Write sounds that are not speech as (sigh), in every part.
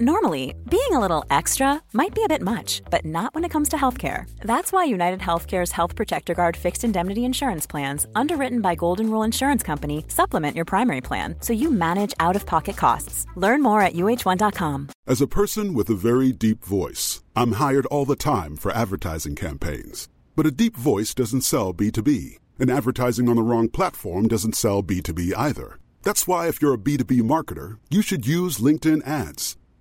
Normally, being a little extra might be a bit much, but not when it comes to healthcare. That's why United Healthcare's Health Protector Guard fixed indemnity insurance plans, underwritten by Golden Rule Insurance Company, supplement your primary plan so you manage out of pocket costs. Learn more at uh1.com. As a person with a very deep voice, I'm hired all the time for advertising campaigns. But a deep voice doesn't sell B2B, and advertising on the wrong platform doesn't sell B2B either. That's why, if you're a B2B marketer, you should use LinkedIn ads.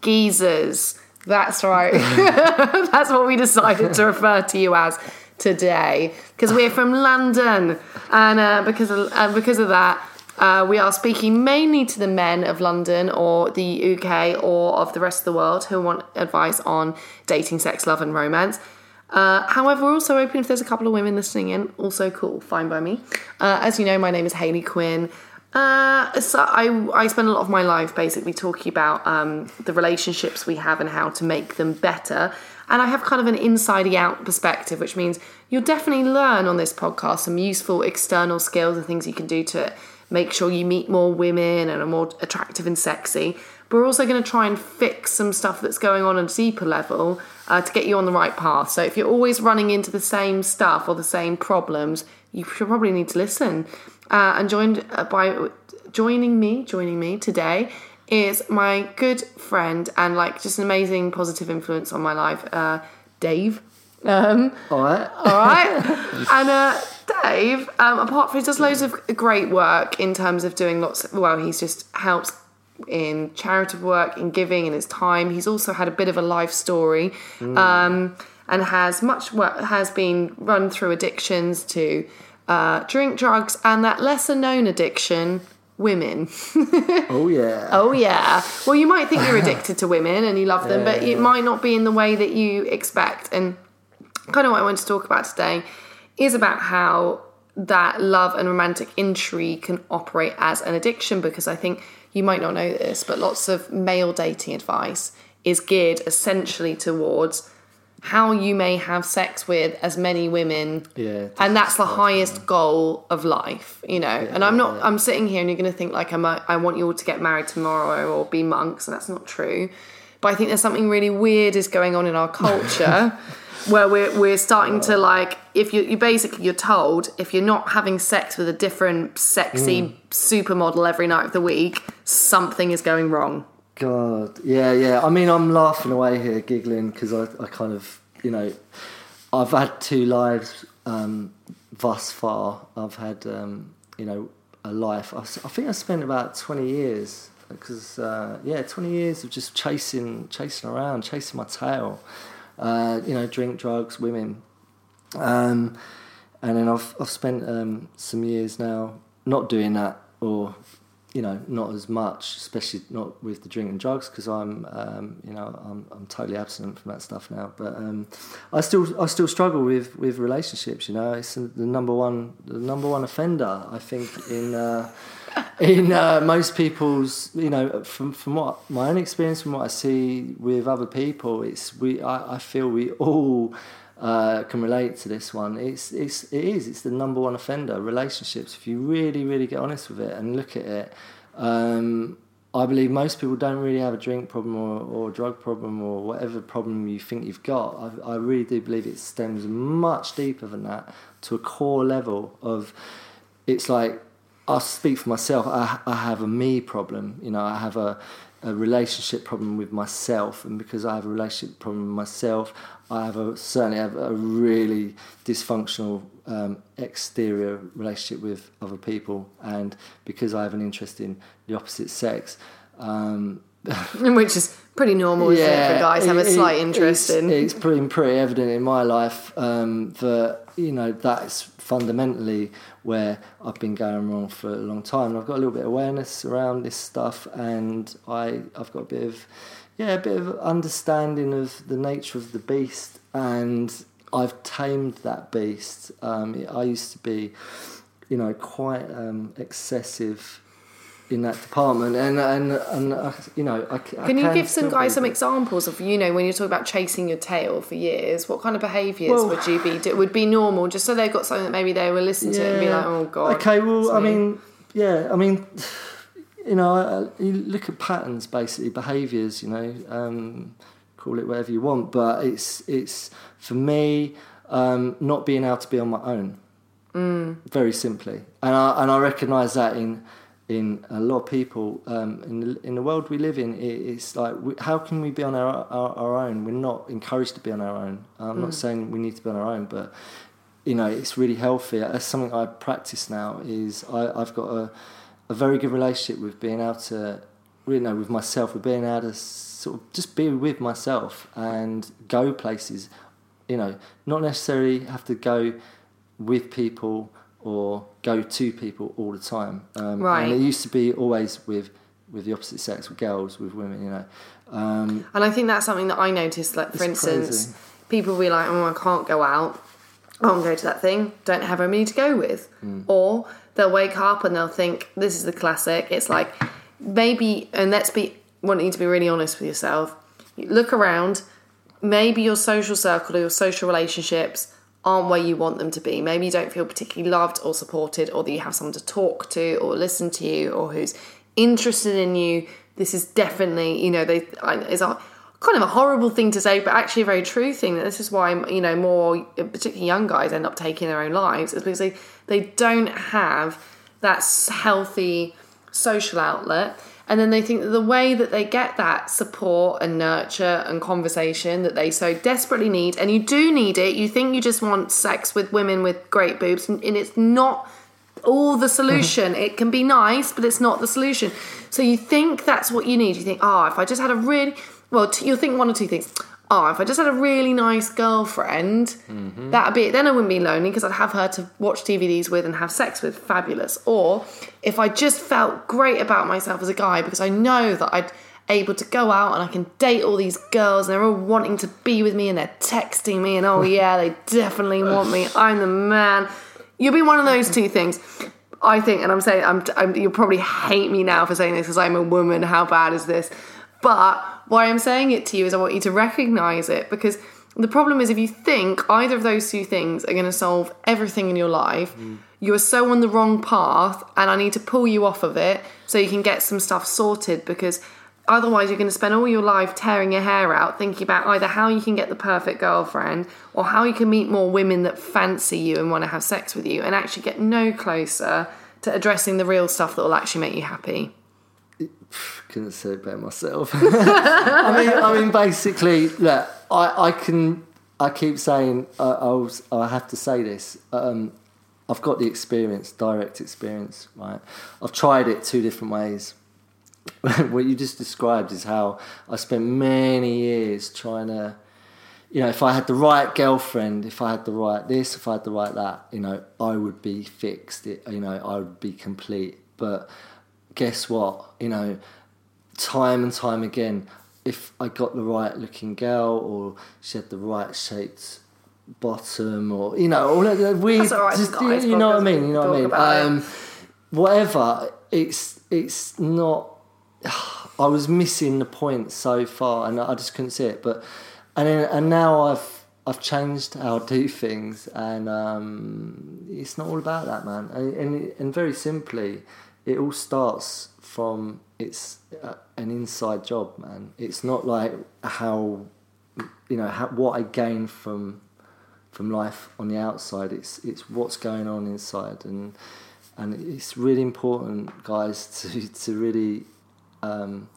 geezers. That's right. (laughs) (laughs) That's what we decided to refer to you as today because we're from London, and uh, because of, uh, because of that. Uh, we are speaking mainly to the men of London or the UK or of the rest of the world who want advice on dating, sex, love, and romance. Uh, however, we're also open if there's a couple of women listening in. Also cool, fine by me. Uh, as you know, my name is Hayley Quinn. Uh, so I I spend a lot of my life basically talking about um, the relationships we have and how to make them better. And I have kind of an inside out perspective, which means you'll definitely learn on this podcast some useful external skills and things you can do to make sure you meet more women and are more attractive and sexy. But we're also going to try and fix some stuff that's going on at a deeper level uh, to get you on the right path. So if you're always running into the same stuff or the same problems, you should probably need to listen. Uh, and joined uh, by joining me, joining me today is my good friend and like just an amazing positive influence on my life, uh, Dave. Um, all right, all right, (laughs) and uh, Dave, um, apart from he does loads of great work in terms of doing lots. Of, well, he's just helps in charitable work, in giving, in his time. He's also had a bit of a life story, mm. um, and has much work has been run through addictions to uh, drink, drugs, and that lesser known addiction, women. (laughs) oh, yeah. Oh, yeah. Well, you might think you're addicted to women and you love them, yeah. but it might not be in the way that you expect. And kind of what I want to talk about today is about how that love and romantic intrigue can operate as an addiction because I think you might not know this, but lots of male dating advice is geared essentially towards how you may have sex with as many women. Yeah and that's the highest goal of life you know? Yeah, and i'm not yeah. i'm sitting here and you're going to think like I'm a, i want you all to get married tomorrow or be monks and that's not true. But i think there's something really weird is going on in our culture (laughs) where we're, we're starting to like if you you basically you're told if you're not having sex with a different sexy mm. supermodel every night of the week something is going wrong God, yeah, yeah. I mean, I'm laughing away here, giggling because I, I kind of, you know, I've had two lives um, thus far. I've had, um, you know, a life. I, I, think I spent about 20 years because, uh, yeah, 20 years of just chasing, chasing around, chasing my tail. Uh, you know, drink, drugs, women, um, and then I've I've spent um, some years now not doing that or you know, not as much, especially not with the drink and drugs, because I'm, um, you know, I'm, I'm totally abstinent from that stuff now. But um, I still, I still struggle with, with relationships. You know, it's the number one, the number one offender. I think in uh, in uh, most people's, you know, from from what my own experience, from what I see with other people, it's we. I, I feel we all uh, can relate to this one. It's it's it is it's the number one offender relationships. If you really really get honest with it and look at it, um, I believe most people don't really have a drink problem or, or drug problem or whatever problem you think you've got. I, I really do believe it stems much deeper than that to a core level of it's like I'll speak for myself. I, I have a me problem. You know, I have a, a relationship problem with myself, and because I have a relationship problem with myself, I have a certainly have a really dysfunctional um, exterior relationship with other people, and because I have an interest in the opposite sex. Um, (laughs) Which is pretty normal, isn't it, for guys to have a slight it- interest it's, in. It's pretty, pretty evident in my life um, that you know that's fundamentally where I've been going wrong for a long time. And I've got a little bit of awareness around this stuff, and I I've got a bit of yeah a bit of understanding of the nature of the beast, and I've tamed that beast. Um, I used to be you know quite um, excessive. In that department, and and and uh, you know, I, c- I Can you give some guys some examples of you know when you're talking about chasing your tail for years? What kind of behaviours Well- would you be do, would be normal? Just so they've got something that maybe they will listen to it and be like, oh god. Okay, well, I me." mean, yeah, I mean, you know, I- you look at patterns, basically behaviours. You know, um, call it whatever you want, but it's it's for me um, not being able to be on my own. Mm. Very simply, and I and I recognise that in in a lot of people um, in the, in the world we live in. It, it's like we, how can we be on our, our our own? We're not encouraged to be on our own. I'm Mm. not saying we need to be on our own, but you know, it's really healthy. That's something I practice now. Is I, I've got a, a very good relationship with being able to, you know, with myself, with being able to sort of just be with myself and go places. You know, not necessarily have to go with people or go to people all the time. Um, Right. And it used to be always with with the opposite sex, with girls, with women. You know. Um, And I think that's something that I noticed. Like for instance, crazy. people will be like, "Oh, I can't go out. I won't go to that thing. Don't have anybody to go with." Hmm. Or they'll wake up and they'll think, "This is the classic." It's like maybe, and let's be wanting to be really honest with yourself. You look around. Maybe your social circle or your social relationships aren't where you want them to be. Maybe you don't feel particularly loved or supported, or that you have someone to talk to or listen to you, or who's interested in you. This is definitely, you know, they I- it's a kind of a horrible thing to say, but actually a very true thing. That this is why you know more, particularly young guys, end up taking their own lives, is because they they don't have that healthy social outlet. And then they think that the way that they get that support and nurture and conversation that they so desperately need, and you do need it, you think you just want sex with women with great boobs, and and it's not all the solution. (laughs) it can be nice, but it's not the solution. So you think that's what you need. You think, oh, if I just had a really well, t- you'll think one or two things. Oh, if I just had a really nice girlfriend, mm-hmm. that'd be it. Then I wouldn't be lonely because I'd have her to watch DVDs with and have sex with. Fabulous. Or if I just felt great about myself as a guy because I know that I'd able to go out and I can date all these girls and they're all wanting to be with me and they're texting me and oh (laughs) yeah, they definitely want me. I'm the man. You'll be one of those two things. I think, and I'm saying, I'm, I'm, you'll probably hate me now for saying this because I'm a woman. How bad is this? But why I'm saying it to you is I want you to recognize it because the problem is if you think either of those two things are going to solve everything in your life, mm. you are so on the wrong path, and I need to pull you off of it so you can get some stuff sorted because otherwise you're going to spend all your life tearing your hair out thinking about either how you can get the perfect girlfriend or how you can meet more women that fancy you and want to have sex with you and actually get no closer to addressing the real stuff that will actually make you happy. (sighs) couldn't say it better myself. (laughs) I mean, I mean, basically, look, I, I can, I keep saying, I, I, was, I have to say this. Um, I've got the experience, direct experience, right? I've tried it two different ways. (laughs) what you just described is how I spent many years trying to, you know, if I had the right girlfriend, if I had the right this, if I had the right that, you know, I would be fixed. It, you know, I would be complete. But guess what? You know, time and time again, if I got the right looking girl or she had the right shaped bottom or you know all the weird That's all right, just, guys, you know what I mean you know what I mean um, whatever it's it's not (sighs) I was missing the point so far and I just couldn't see it but and then, and now I've I've changed how I do things, and um, it's not all about that, man. And, and and very simply, it all starts from it's uh, an inside job, man. It's not like how you know how, what I gain from from life on the outside. It's it's what's going on inside, and and it's really important, guys, (laughs) to to really um,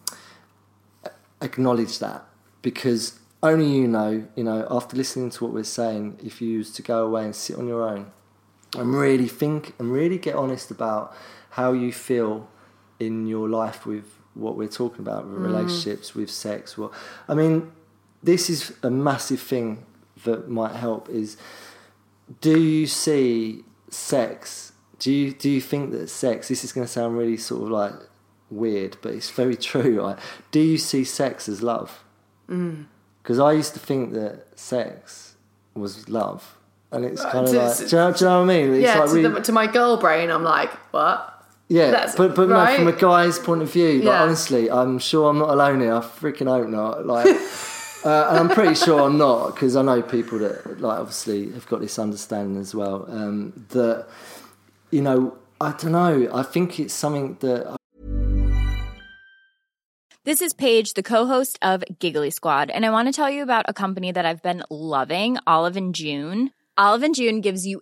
acknowledge that because only you know, you know, after listening to what we're saying, if you was to go away and sit on your own and really think and really get honest about how you feel in your life with what we're talking about, with mm. relationships, with sex. Well, I mean, this is a massive thing that might help is do you see sex do you do you think that sex this is going to sound really sort of like weird but it's very (laughs) true right? do you see sex as love mm. because i used to think that sex was love and it's uh, kind of to- like do you, know, do you know what i mean it's yeah, like to, really- the, to my girl brain, I'm like, what? Yeah, That's but but no, right. from a guy's point of view, like Yeah. honestly, I'm sure I'm not alone here. I freaking hope not. Like, (laughs) uh, and I'm pretty sure I'm not because I know people that like obviously have got this understanding as well. Um, that you know, I don't know. I think it's something that This is Paige, the co-host of Giggly Squad, and I want to tell you about a company that I've been loving, Olive and June. Olive and June gives you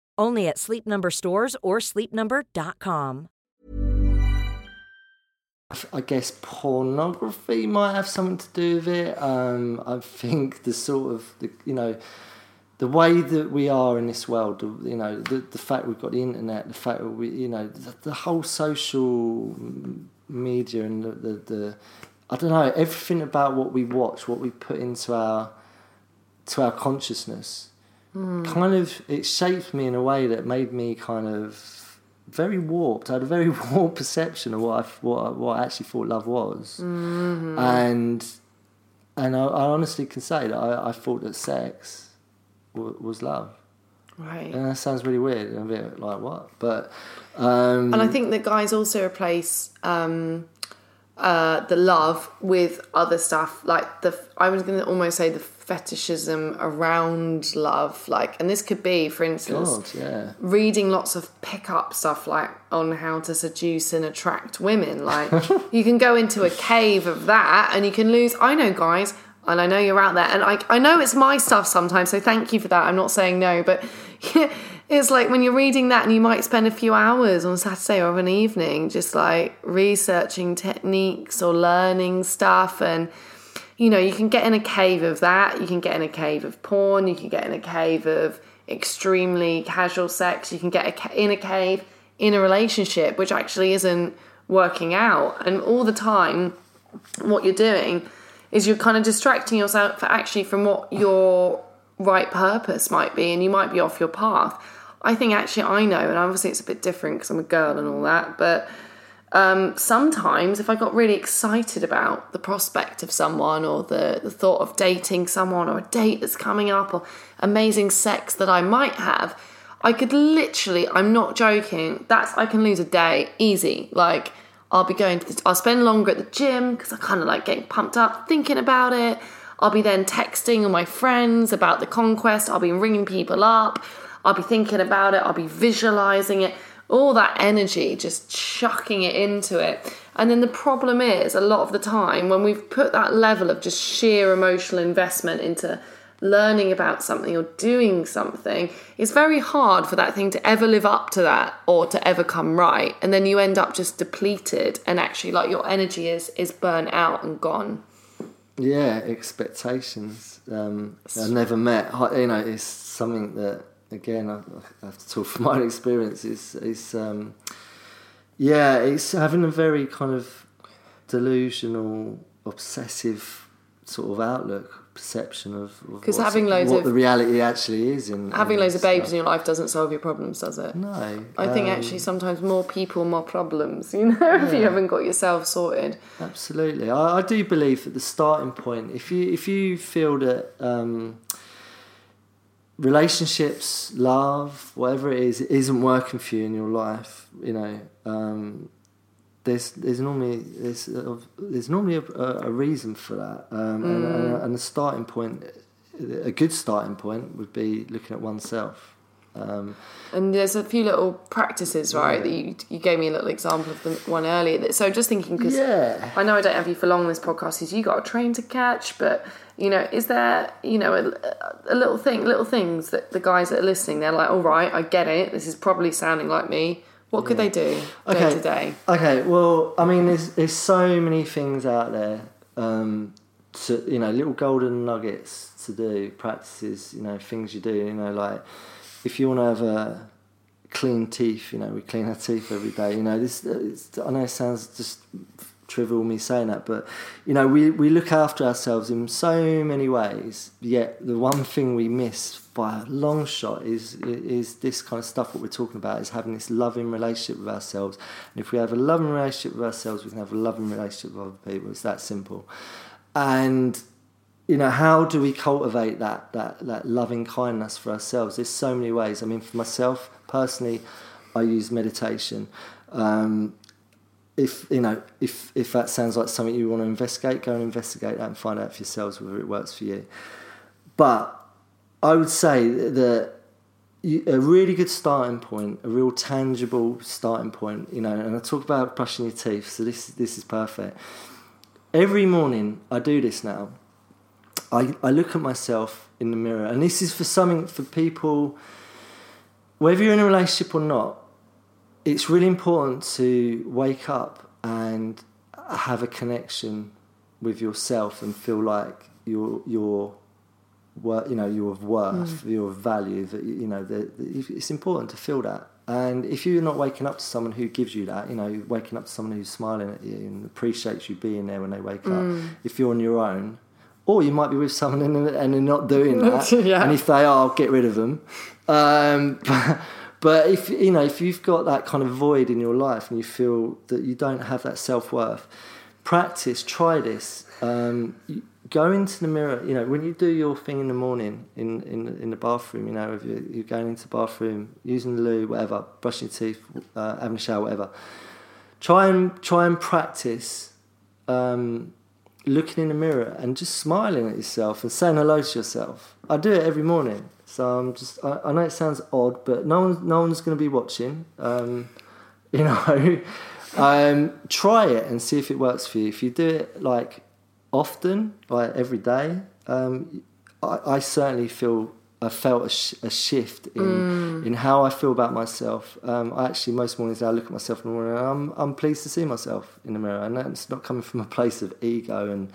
Only at Sleep Number stores or sleepnumber.com. I guess pornography might have something to do with it. Um, I think the sort of the, you know the way that we are in this world, you know, the, the fact we've got the internet, the fact that we, you know, the, the whole social media and the, the, the, I don't know, everything about what we watch, what we put into our, to our consciousness, kind of, it shaped me in a way that made me kind of very warped. I had a very (laughs) warped perception of what I, what, I- what I actually thought love was, and and I, I honestly can say that I, I thought that sex w- was love. Right. And that sounds really weird and a bit like what, but um, And I think that guys also replace um, uh, the love with other stuff, like the. I was going to almost say the fetishism around love, like, and this could be, for instance, God, yeah, reading lots of pickup stuff like on how to seduce and attract women. Like (laughs) you can go into a cave of that and you can lose. I know guys, and I know you're out there, and I I know it's my stuff sometimes. So thank you for that. I'm not saying no, but (laughs) it's like when you're reading that and you might spend a few hours on Saturday or an evening just like researching techniques or learning stuff and you know, you can get in a cave of that, you can get in a cave of porn, you can get in a cave of extremely casual sex, you can get in a cave in a relationship which actually isn't working out. And all the time, what you're doing is you're kind of distracting yourself for actually from what your right purpose might be, and you might be off your path. I think actually I know, and obviously it's a bit different because I'm a girl and all that, but um, sometimes if I got really excited about the prospect of someone or the, the thought of dating someone or a date that's coming up or amazing sex that I might have, I could literally, I'm not joking, that's I can lose a day easy. Like I'll be going to the, I'll spend longer at the gym because I kind of like getting pumped up thinking about it. I'll be then texting all my friends about the conquest. I'll be ringing people up. I'll be thinking about it. I'll be visualizing it all that energy, just chucking it into it. And then the problem is, a lot of the time, when we've put that level of just sheer emotional investment into learning about something or doing something, it's very hard for that thing to ever live up to that or to ever come right. And then you end up just depleted and actually like your energy is is burnt out and gone. Yeah, expectations um, are never met. You know, it's something that again, I, I have to talk from my (laughs) experience. Is is um, yeah, it's having a very kind of delusional, obsessive sort of outlook, perception of because having loads what of the reality actually is. In having in loads of babes stuff. in your life doesn't solve your problems, does it? No, I think um, actually sometimes more people, more problems. (laughs) You know, if you haven't got yourself sorted. Absolutely, I, I do believe that the starting point, if you if you feel that um, relationships, love, whatever it is, it isn't working for you in your life, you know, um, there's there's normally there's uh, there's normally a, a reason for that, um, and, and, and the starting point, a good starting point would be looking at oneself. Um, And there's a few little practices, right? That you you gave me a little example of the one earlier. That- So just thinking because Yeah. I know I don't have you for long on this podcast. Is you got a train to catch, but you know, is there you know a, a little thing, little things that the guys that are listening, they're like, all right, I get it. This is probably sounding like me. What could they do day to day? Okay, well, I mean, there's there's so many things out there, um, to you know, little golden nuggets to do, practices, you know, things you do, you know, like if you want to have a clean teeth, you know, we clean our teeth every day, you know, this it's, I know it sounds just trivial me saying that, but you know, we we look after ourselves in so many ways, yet the one thing we miss by a long shot is is this kind of stuff. What we're talking about is having this loving relationship with ourselves. And if we have a loving relationship with ourselves, we can have a loving relationship with other people. It's that simple. And you know, how do we cultivate that that that loving kindness for ourselves? There's so many ways. I mean, for myself personally, I use meditation. Um, if you know, if if that sounds like something you want to investigate, go and investigate that and find out for yourselves whether it works for you. But I would say that a really good starting point, a real tangible starting point, you know, and I talk about brushing your teeth, so this this is perfect. Every morning I do this now. I, I look at myself in the mirror, and this is for something for people, whether you're in a relationship or not, it's really important to wake up and have a connection with yourself and feel like you're you're you know you're of worth, you're of value. That you know that that it's important to feel that. And if you're not waking up to someone who gives you that, you know, waking up to someone who's smiling at you and appreciates you being there when they wake up. If you're on your own, or you might be with someone and, and they're not doing (laughs) that. Yeah. And if they are, get rid of them. Um, (laughs) but, but if you know if you've got that kind of void in your life and you feel that you don't have that self worth, practice. Try this. Um, go into the mirror. You know when you do your thing in the morning in in, in the bathroom. You know if you're, you're going into the bathroom, using the loo, whatever, brushing your teeth, uh, having a shower, whatever. Try and try and practice. Um, looking in the mirror and just smiling at yourself and saying hello to yourself. I do it every morning. So I'm just, I, I know it sounds odd, but no one, no one's going to be watching. Um, (laughs) you know, um, try it and see if it works for you. If you do it like often, like every day, um, I, I certainly feel I felt a, sh- a shift in in how I feel about myself. Um, I actually most mornings I look at myself in the morning and I'm I'm pleased to see myself in the mirror, and it's not coming from a place of ego and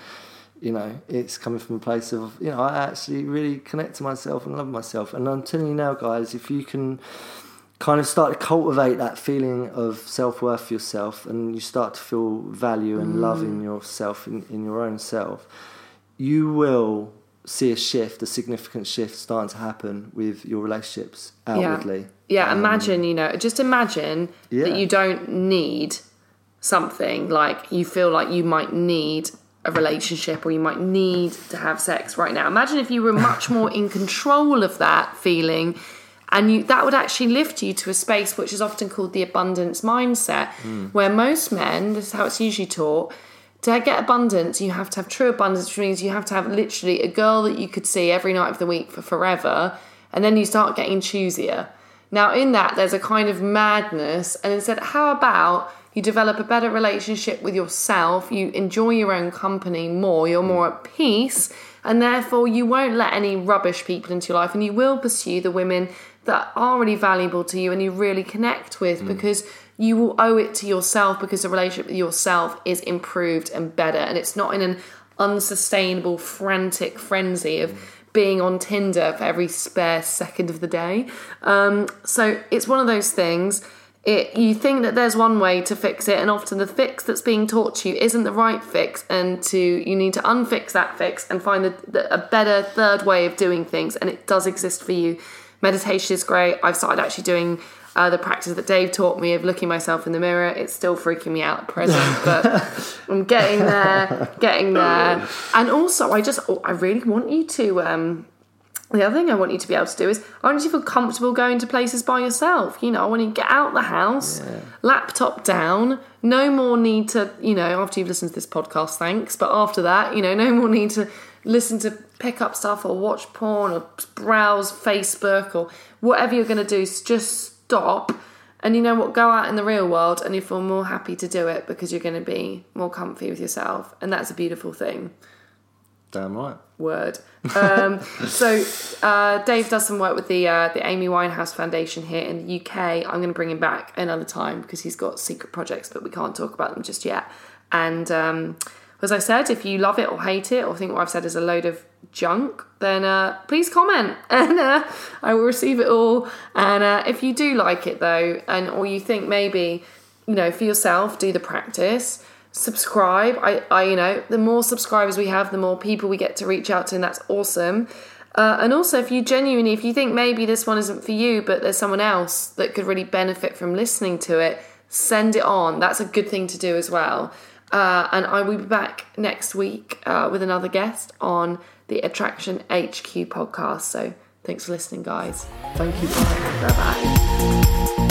you know it's coming from a place of you know I actually really connect to myself and love myself. And I'm telling you now, guys, if you can kind of start to cultivate that feeling of self worth for yourself, and you start to feel value and love in mm. yourself in, in your own self, you will see a shift, a significant shift starting to happen with your relationships outwardly. Yeah, um, imagine, you know, just imagine Yeah. that you don't need something like you feel like you might need a relationship or you might need to have sex right now. Imagine if you were much (laughs) more in control of that feeling and you that would actually lift you to a space which is often called the abundance mindset hmm. where most men this is how it's usually taught to get abundance you have to have true abundance which means you have to have literally a girl that you could see every night of the week for forever and then you start getting choosier now in that there's a kind of madness and instead how about you develop a better relationship with yourself. You enjoy your own company more. You're more at peace and therefore you won't let any rubbish people into your life. And you will pursue the women that are really valuable to you and you really connect with because you will owe it to yourself because the relationship with yourself is improved and better. And it's not in an unsustainable frantic frenzy of being on tinder for every spare second of the day. Um, so it's one of those things it, you think that there's one way to fix it and often the fix that's being taught to you isn't the right fix and to you need to unfix that fix and find the, the, a better third way of doing things and it does exist for you. Meditation is great. I've started actually doing uh, the practice that dave taught me of looking myself in the mirror. It's still freaking me out at present (laughs) but i'm getting there getting there. And also i just i really want you to um, the other thing I want you to be able to do is I want you to feel comfortable going to places by yourself. You know, I want you to get out the house, laptop down, no more need to, you know, after you've listened to this podcast, thanks. But after that, you know, no more need to listen to pick up stuff or watch porn or browse Facebook or whatever you're going to do. Just stop. And you know what? Go out in the real world and you feel more happy to do it because you're going to be more comfy with yourself. And that's a beautiful thing Damn right. word. Um, (laughs) so uh, Dave does some work with the uh, the Amy Winehouse Foundation here in the UK. I'm going to bring him back another time because he's got secret projects, but we can't talk about them just yet. And um, as I said, if you love it or hate it or think what I've said is a load of junk, then uh, please comment (laughs) and uh, I will receive it all. And uh, if you do like it though, and or you think maybe you know for yourself, do the practice subscribe. I, I, you know, the more subscribers we have, the more people we get to reach out to, and that's awesome. Uh, and also, if you genuinely, if you think maybe this one isn't for you, but there's someone else that could really benefit from listening to it, send it on. That's a good thing to do as well. Uh, and I will be back next week uh, with another guest on the Attraction HQ podcast. So thanks for listening, guys. Thank you. Bye. Bye bye.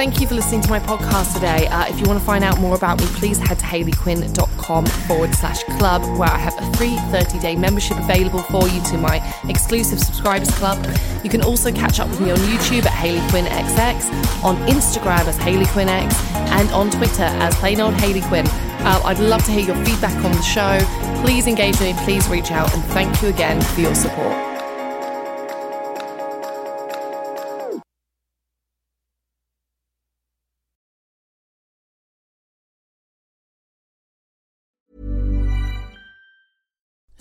Thank you for listening to my podcast today. Uh, if you want to find out more about me, please head to hayleyquinn.com forward slash club, where I have a free 30 day membership available for you to my exclusive subscribers club. You can also catch up with me on YouTube at Hayley Quinn XX, on Instagram as Hayley Quinn X, and on Twitter as plain old Hayley Quinn. Uh, I'd love to hear your feedback on the show. Please engage me, please reach out, and thank you again for your support.